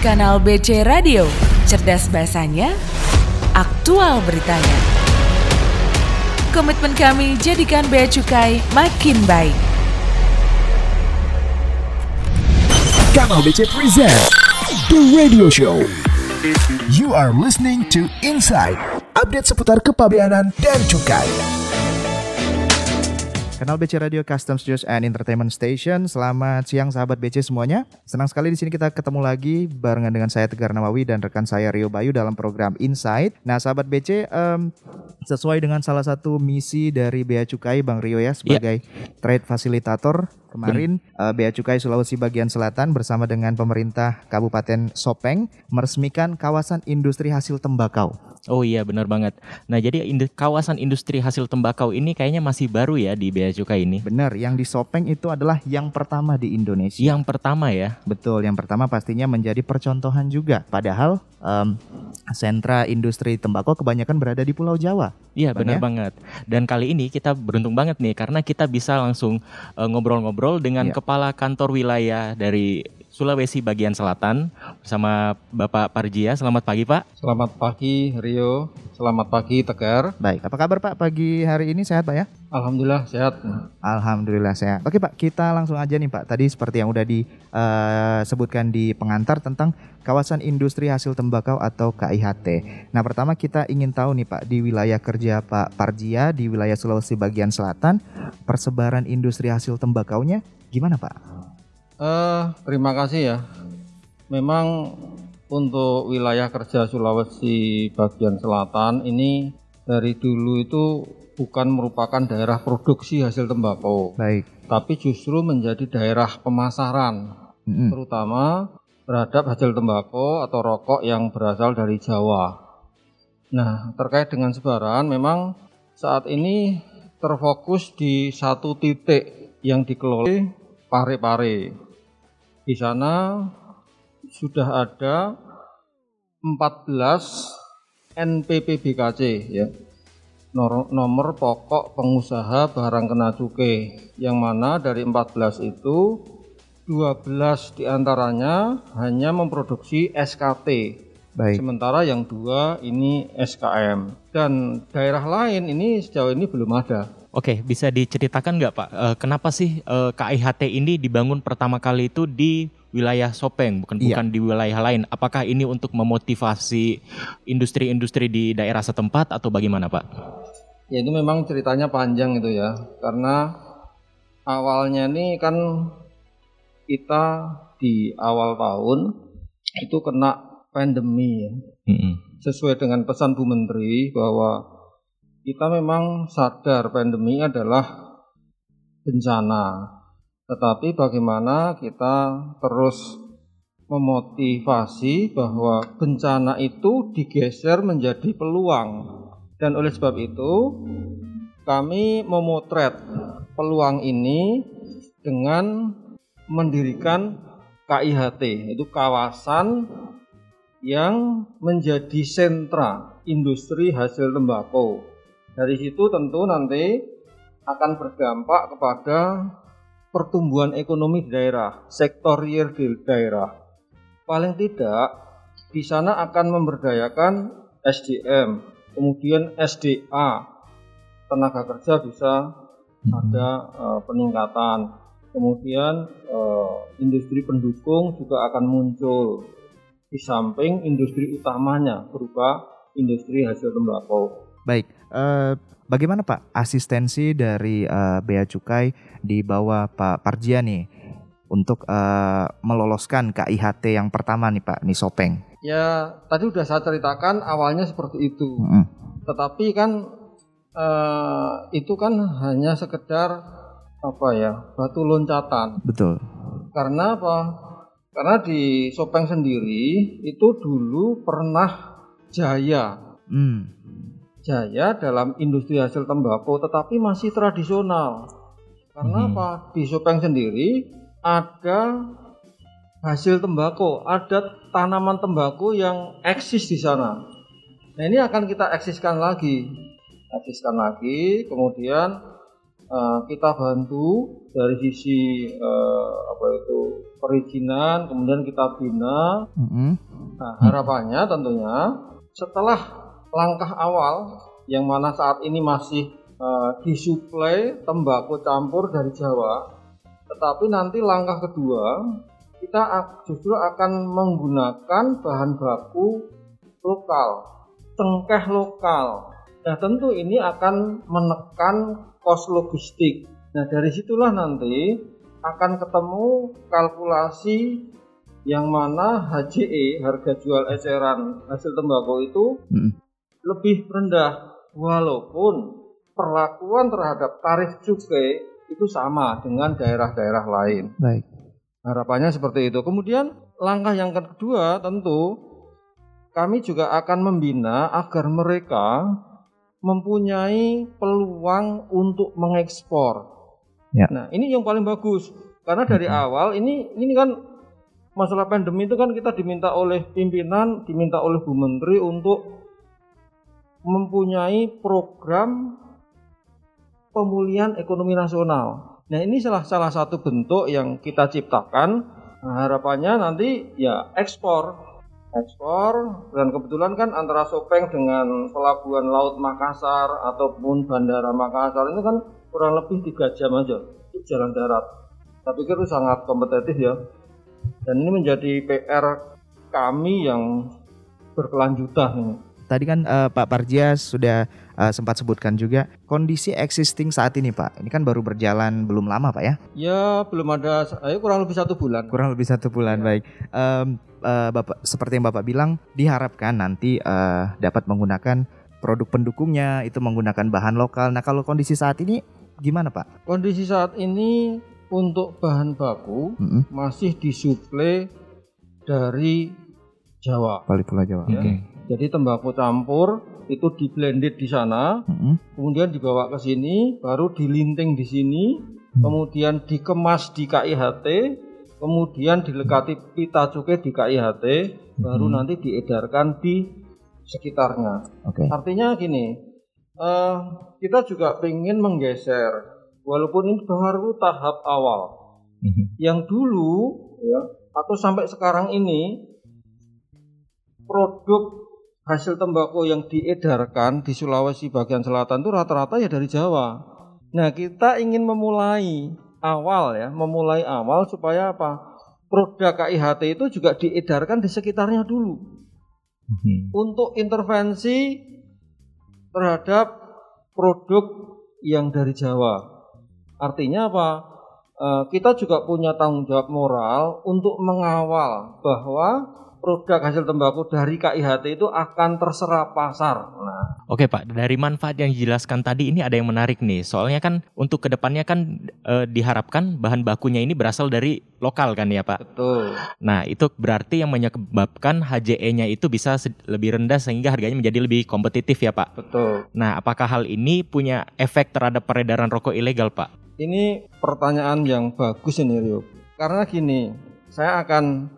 Kanal BC Radio, cerdas bahasanya, aktual beritanya. Komitmen kami jadikan Bea Cukai makin baik. Kanal BC present The Radio Show. You are listening to Inside, update seputar kepabeanan dan cukai. Kanal BC Radio Customs News and Entertainment Station. Selamat siang sahabat BC semuanya. Senang sekali di sini kita ketemu lagi barengan dengan saya Tegar Nawawi dan rekan saya Rio Bayu dalam program Insight. Nah, sahabat BC em, sesuai dengan salah satu misi dari Bea Cukai Bang Rio ya sebagai trade facilitator kemarin eh, Bea Cukai Sulawesi bagian selatan bersama dengan pemerintah Kabupaten Sopeng meresmikan kawasan industri hasil tembakau. Oh iya benar banget. Nah jadi indu- kawasan industri hasil tembakau ini kayaknya masih baru ya di Bea Cukai ini. Benar, yang di Sopeng itu adalah yang pertama di Indonesia. Yang pertama ya. Betul, yang pertama pastinya menjadi percontohan juga. Padahal em, sentra industri tembakau kebanyakan berada di Pulau Jawa. Iya benar ya? banget. Dan kali ini kita beruntung banget nih karena kita bisa langsung eh, ngobrol-ngobrol dengan Iya. kepala kantor wilayah dari Sulawesi bagian selatan bersama Bapak Parjia. Selamat pagi Pak. Selamat pagi Rio, selamat pagi Tegar. Baik, apa kabar Pak pagi hari ini sehat Pak ya? Alhamdulillah sehat. Alhamdulillah sehat. Oke Pak, kita langsung aja nih Pak. Tadi seperti yang udah disebutkan di pengantar tentang kawasan industri hasil tembakau atau KIHT. Nah pertama kita ingin tahu nih Pak, di wilayah kerja Pak Parjia, di wilayah Sulawesi bagian selatan, persebaran industri hasil tembakaunya gimana Pak? Eh, terima kasih ya. Memang untuk wilayah kerja Sulawesi bagian selatan ini dari dulu itu bukan merupakan daerah produksi hasil tembakau, Baik. tapi justru menjadi daerah pemasaran, Mm-mm. terutama terhadap hasil tembakau atau rokok yang berasal dari Jawa. Nah, terkait dengan sebaran, memang saat ini terfokus di satu titik yang dikelola Pare-Pare. Di sana sudah ada 14 NPPBKC ya. Nomor pokok pengusaha barang kena cukai yang mana dari 14 itu 12 di antaranya hanya memproduksi SKT Baik. sementara yang dua ini SKM dan daerah lain ini sejauh ini belum ada Oke, bisa diceritakan nggak Pak, eh, kenapa sih eh, KIHT ini dibangun pertama kali itu di wilayah Sopeng, bukan Iya. bukan di wilayah lain? Apakah ini untuk memotivasi industri-industri di daerah setempat atau bagaimana Pak? Ya itu memang ceritanya panjang itu ya, karena awalnya nih kan kita di awal tahun itu kena pandemi ya. Mm-mm. Sesuai dengan pesan Bu Menteri bahwa kita memang sadar pandemi adalah bencana. Tetapi bagaimana kita terus memotivasi bahwa bencana itu digeser menjadi peluang. Dan oleh sebab itu kami memotret peluang ini dengan mendirikan KIHT, itu kawasan yang menjadi sentra industri hasil tembakau. Dari situ tentu nanti akan berdampak kepada pertumbuhan ekonomi di daerah, sektor real di daerah. Paling tidak di sana akan memberdayakan SDM, kemudian SDA, tenaga kerja bisa ada eh, peningkatan. Kemudian eh, industri pendukung juga akan muncul di samping industri utamanya berupa industri hasil tembakau. Baik, eh, bagaimana Pak asistensi dari eh, Bea Cukai di bawah Pak Parjia nih untuk eh, meloloskan KIHT yang pertama nih Pak, nih Sopeng? Ya, tadi sudah saya ceritakan awalnya seperti itu. Mm-mm. Tetapi kan eh, itu kan hanya sekedar apa ya batu loncatan. Betul. Karena apa? Karena di Sopeng sendiri itu dulu pernah jaya, Hmm. Jaya dalam industri hasil tembakau, tetapi masih tradisional. Karena Mhm. apa? Di Sopeng sendiri ada hasil tembakau, ada tanaman tembakau yang eksis di sana. Nah ini akan kita eksiskan lagi, eksiskan lagi, kemudian eh, kita bantu dari sisi eh, apa itu perizinan, kemudian kita bina. Mm-mm. Nah, harapannya tentunya setelah langkah awal yang mana saat ini masih eh, disuplai tembakau campur dari Jawa, tetapi nanti langkah kedua kita justru akan menggunakan bahan baku lokal, cengkeh lokal. Nah, tentu ini akan menekan kos logistik. Nah, dari situlah nanti akan ketemu kalkulasi yang mana HJE harga jual eceran hasil tembakau itu Mm. Lebih rendah walaupun perlakuan terhadap tarif cukai itu sama dengan daerah-daerah lain. Baik. Harapannya seperti itu. Kemudian langkah yang kedua tentu kami juga akan membina agar mereka mempunyai peluang untuk mengekspor. Ya. Nah, ini yang paling bagus karena dari awal ini ini kan masalah pandemi itu kan kita diminta oleh pimpinan, diminta oleh Bu Menteri untuk mempunyai program pemulihan ekonomi nasional. Nah, ini salah salah satu bentuk yang kita ciptakan. Nah, harapannya nanti ya ekspor ekspor dan kebetulan kan antara Sopeng dengan pelabuhan laut Makassar ataupun bandara Makassar ini kan kurang lebih tiga jam aja jalan darat. Saya pikir itu sangat kompetitif ya. Dan ini menjadi PR kami yang berkelanjutan. Tadi kan eh, Pak Parjias sudah eh, sempat sebutkan juga kondisi existing saat ini Pak. Ini kan baru berjalan belum lama Pak ya? Ya belum ada, ayo kurang lebih satu bulan. Kurang lebih satu bulan Ya. baik. Em, eh, Bapak seperti yang Bapak bilang diharapkan nanti eh, dapat menggunakan produk pendukungnya itu menggunakan bahan lokal. Nah kalau kondisi saat ini gimana Pak? Kondisi saat ini untuk bahan baku Mm-mm. masih disuplai dari Jawa. Balik Pulau Jawa. Ya. Oke. Jadi tembakau campur itu di blended di sana, Mm-mm. kemudian dibawa ke sini, baru dilinting di sini, kemudian dikemas di KIHT, kemudian dilekati pita cukai di KIHT, baru Mhm. nanti diedarkan di sekitarnya. Oke. Artinya gini, eh, kita juga ingin menggeser, walaupun ini baru tahap awal. Yang dulu, ya, atau sampai sekarang ini, produk hasil tembakau yang diedarkan di Sulawesi bagian selatan itu rata-rata ya dari Jawa. Nah, kita ingin memulai awal ya, memulai awal supaya apa? Produk KIHT itu juga diedarkan di sekitarnya dulu untuk intervensi terhadap produk yang dari Jawa. Artinya apa? Eh, kita juga punya tanggung jawab moral untuk mengawal bahwa produk hasil tembakau dari KIHT itu akan terserap pasar. Nah, Oke Pak, dari manfaat yang dijelaskan tadi ini ada yang menarik nih. Soalnya kan untuk ke depannya kan eh, diharapkan bahan bakunya ini berasal dari lokal kan ya Pak. betul. Nah itu berarti yang menyebabkan HJE-nya itu bisa lebih rendah sehingga harganya menjadi lebih kompetitif ya Pak. Betul. Nah apakah hal ini punya efek terhadap peredaran rokok ilegal Pak? Ini pertanyaan yang bagus ini Rio. Karena gini, saya akan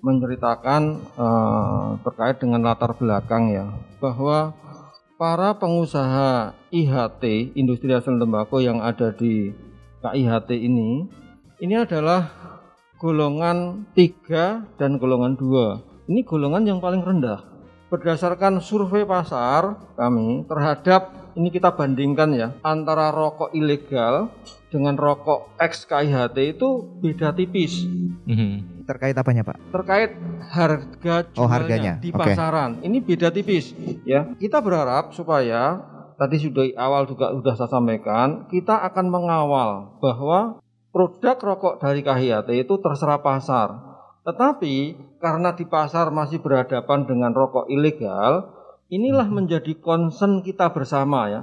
menceritakan eh, terkait dengan latar belakang ya, bahwa para pengusaha IHT industri hasil tembakau yang ada di KIHT ini, ini adalah golongan 3 dan golongan 2. Ini golongan yang paling rendah. Berdasarkan survei pasar kami terhadap ini kita bandingkan ya antara rokok ilegal dengan rokok ex KIHT itu beda tipis Mhm. Terkait apanya Pak? terkait harga jualnya Oh, harganya. di Oke. pasaran. Ini beda tipis ya. Kita berharap supaya tadi sudah awal juga sudah saya sampaikan, kita akan mengawal bahwa produk rokok dari KHIAT itu terserah pasar. Tetapi karena di pasar masih berhadapan dengan rokok ilegal, inilah menjadi concern kita bersama ya.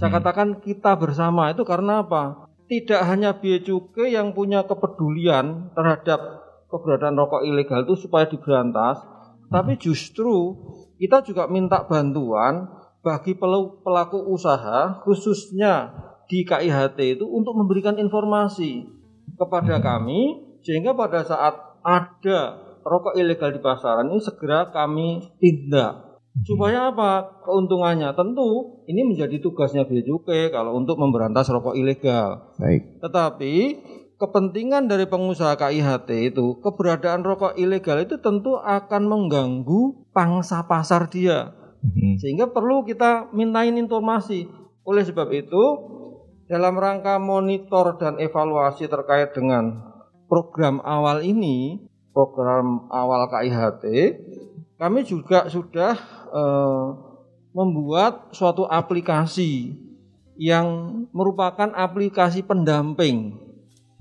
Saya katakan kita bersama itu karena apa? Tidak hanya Bea Cukai yang punya kepedulian terhadap keberadaan rokok ilegal itu supaya diberantas, tapi justru kita juga minta bantuan bagi pelaku usaha khususnya di KIHT itu untuk memberikan informasi kepada kami sehingga pada saat ada rokok ilegal di pasaran ini segera kami tindak. Supaya apa? Keuntungannya tentu ini menjadi tugasnya Bea Cukai kalau untuk memberantas rokok ilegal. Baik. Tetapi kepentingan dari pengusaha KIHT itu keberadaan rokok ilegal itu tentu akan mengganggu pangsa pasar dia. Mhm. Sehingga perlu kita mintain informasi. Oleh sebab itu, dalam rangka monitor dan evaluasi terkait dengan program awal ini, program awal KIHT, kami juga sudah eh, membuat suatu aplikasi yang merupakan aplikasi pendamping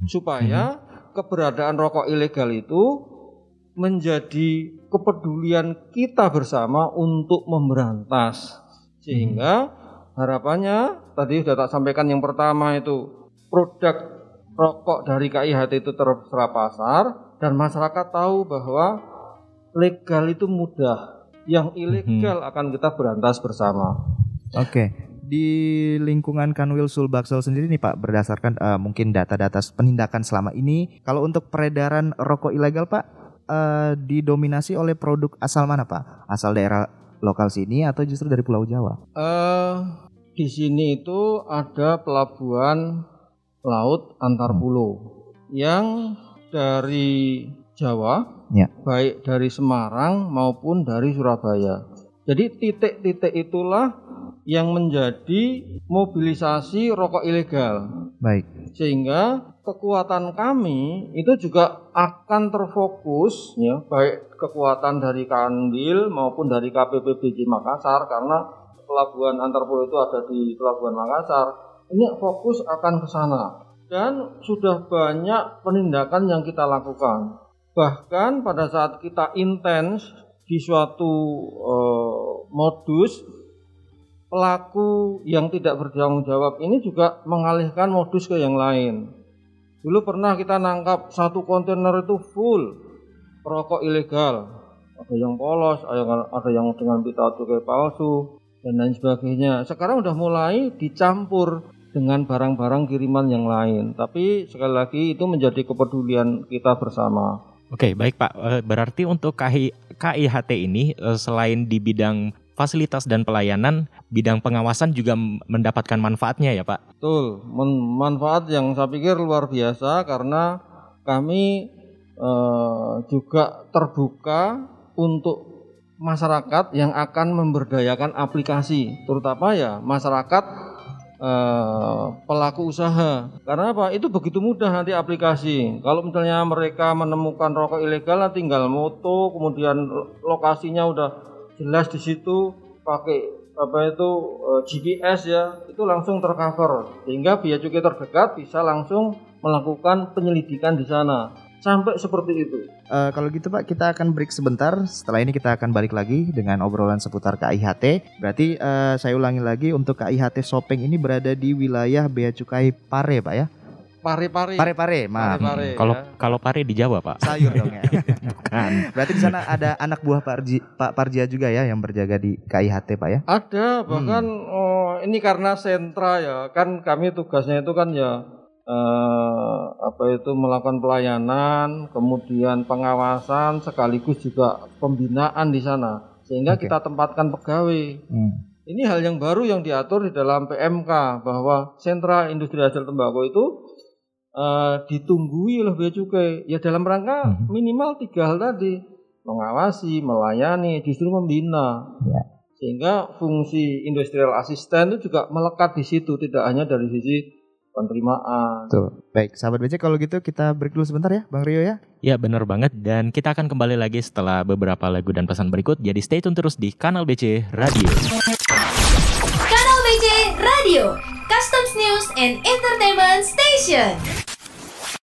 supaya keberadaan rokok ilegal itu menjadi kepedulian kita bersama untuk memberantas. Sehingga harapannya tadi sudah tak sampaikan yang pertama itu produk rokok dari KIHT itu terserap pasar dan masyarakat tahu bahwa legal itu mudah yang ilegal akan kita berantas bersama Oke. Di lingkungan Kanwil Sulbaksel sendiri nih Pak, berdasarkan eh, mungkin data-data penindakan selama ini, kalau untuk peredaran rokok ilegal Pak, eh, didominasi oleh produk asal mana Pak? Asal daerah lokal sini atau justru dari Pulau Jawa? Eh, di sini itu ada pelabuhan laut antar pulau yang dari Jawa, Ya. baik dari Semarang maupun dari Surabaya. Jadi titik-titik itulah yang menjadi mobilisasi rokok ilegal. Baik. Sehingga kekuatan kami itu juga akan terfokus ya, baik kekuatan dari Kandil maupun dari KPPBJ Makassar karena pelabuhan antar pulau itu ada di pelabuhan Makassar. Ini fokus akan ke sana dan sudah banyak penindakan yang kita lakukan. Bahkan pada saat kita intens di suatu eh, modus pelaku yang tidak bertanggung jawab ini juga mengalihkan modus ke yang lain. Dulu pernah kita nangkap satu kontainer itu full rokok ilegal. Ada yang polos, ada yang, dengan pita cukai palsu, dan lain sebagainya. Sekarang udah mulai dicampur dengan barang-barang kiriman yang lain. Tapi sekali lagi itu menjadi kepedulian kita bersama. Oke, baik Pak. Eh, Berarti untuk KI, KIHT ini eh, selain di bidang fasilitas dan pelayanan, bidang pengawasan juga mendapatkan manfaatnya ya Pak? Betul, manfaat yang saya pikir luar biasa karena kami eh, juga terbuka untuk masyarakat yang akan memberdayakan aplikasi, terutama ya masyarakat eh, pelaku usaha. Karena apa? Itu begitu mudah nanti aplikasi. Kalau misalnya mereka menemukan rokok ilegal, tinggal moto, kemudian lokasinya udah jelas di situ, pakai apa itu eh, GPS ya, itu langsung tercover. Sehingga biaya cukai terdekat bisa langsung melakukan penyelidikan di sana. Sampai seperti itu. Eh, kalau gitu Pak, kita akan break sebentar. Setelah ini kita akan balik lagi dengan obrolan seputar KIHT. Berarti eh, saya ulangi lagi untuk KIHT Sopeng ini berada di wilayah Bea Cukai Pare, Pak ya? Pare-pare. Pare-pare, maaf. Pare-pare. Hmm, Kalau ya. kalau pare di Jawa Pak? Sayur dong ya. Kan. Berarti di sana ada anak buah Pak, Arji, Pak Parjia juga ya yang berjaga di KIHT, Pak ya? Ada bahkan oh, ini karena sentra ya kan kami tugasnya itu kan ya eh, apa itu melakukan pelayanan kemudian pengawasan sekaligus juga pembinaan di sana sehingga Oke. kita tempatkan pegawai. Hmm. Ini hal yang baru yang diatur di dalam PMK bahwa sentra industri hasil tembakau itu eh, ditunggui oleh bea cukai ya dalam rangka Mhm. minimal tiga hal tadi mengawasi, melayani, justru membina. Ya. Sehingga fungsi industrial asisten itu juga melekat di situ tidak hanya dari sisi penerimaan. Tuh. Baik, sahabat BC kalau gitu kita break dulu sebentar ya, Bang Rio ya. Ya benar banget dan kita akan kembali lagi setelah beberapa lagu dan pesan berikut. Jadi stay tune terus di kanal BC Radio. Kanal BC Radio, Customs News and Entertainment Station.